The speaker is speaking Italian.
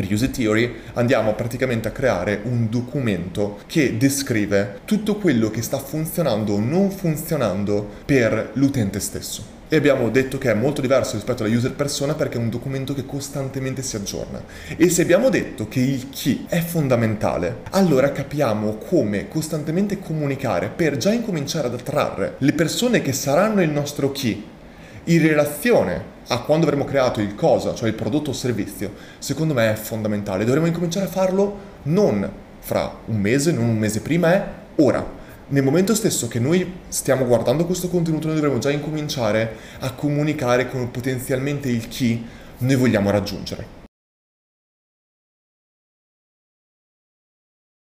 per User Theory andiamo praticamente a creare un documento che descrive tutto quello che sta funzionando o non funzionando per l'utente stesso. E abbiamo detto che è molto diverso rispetto alla user persona perché è un documento che costantemente si aggiorna. E se abbiamo detto che il chi è fondamentale, allora capiamo come costantemente comunicare per già incominciare ad attrarre le persone che saranno il nostro chi in relazione a quando avremo creato il cosa, cioè il prodotto o servizio, secondo me è fondamentale. Dovremmo incominciare a farlo non fra un mese, non un mese prima, è ora nel momento stesso che noi stiamo guardando questo contenuto, noi dovremmo già incominciare a comunicare con potenzialmente il chi noi vogliamo raggiungere.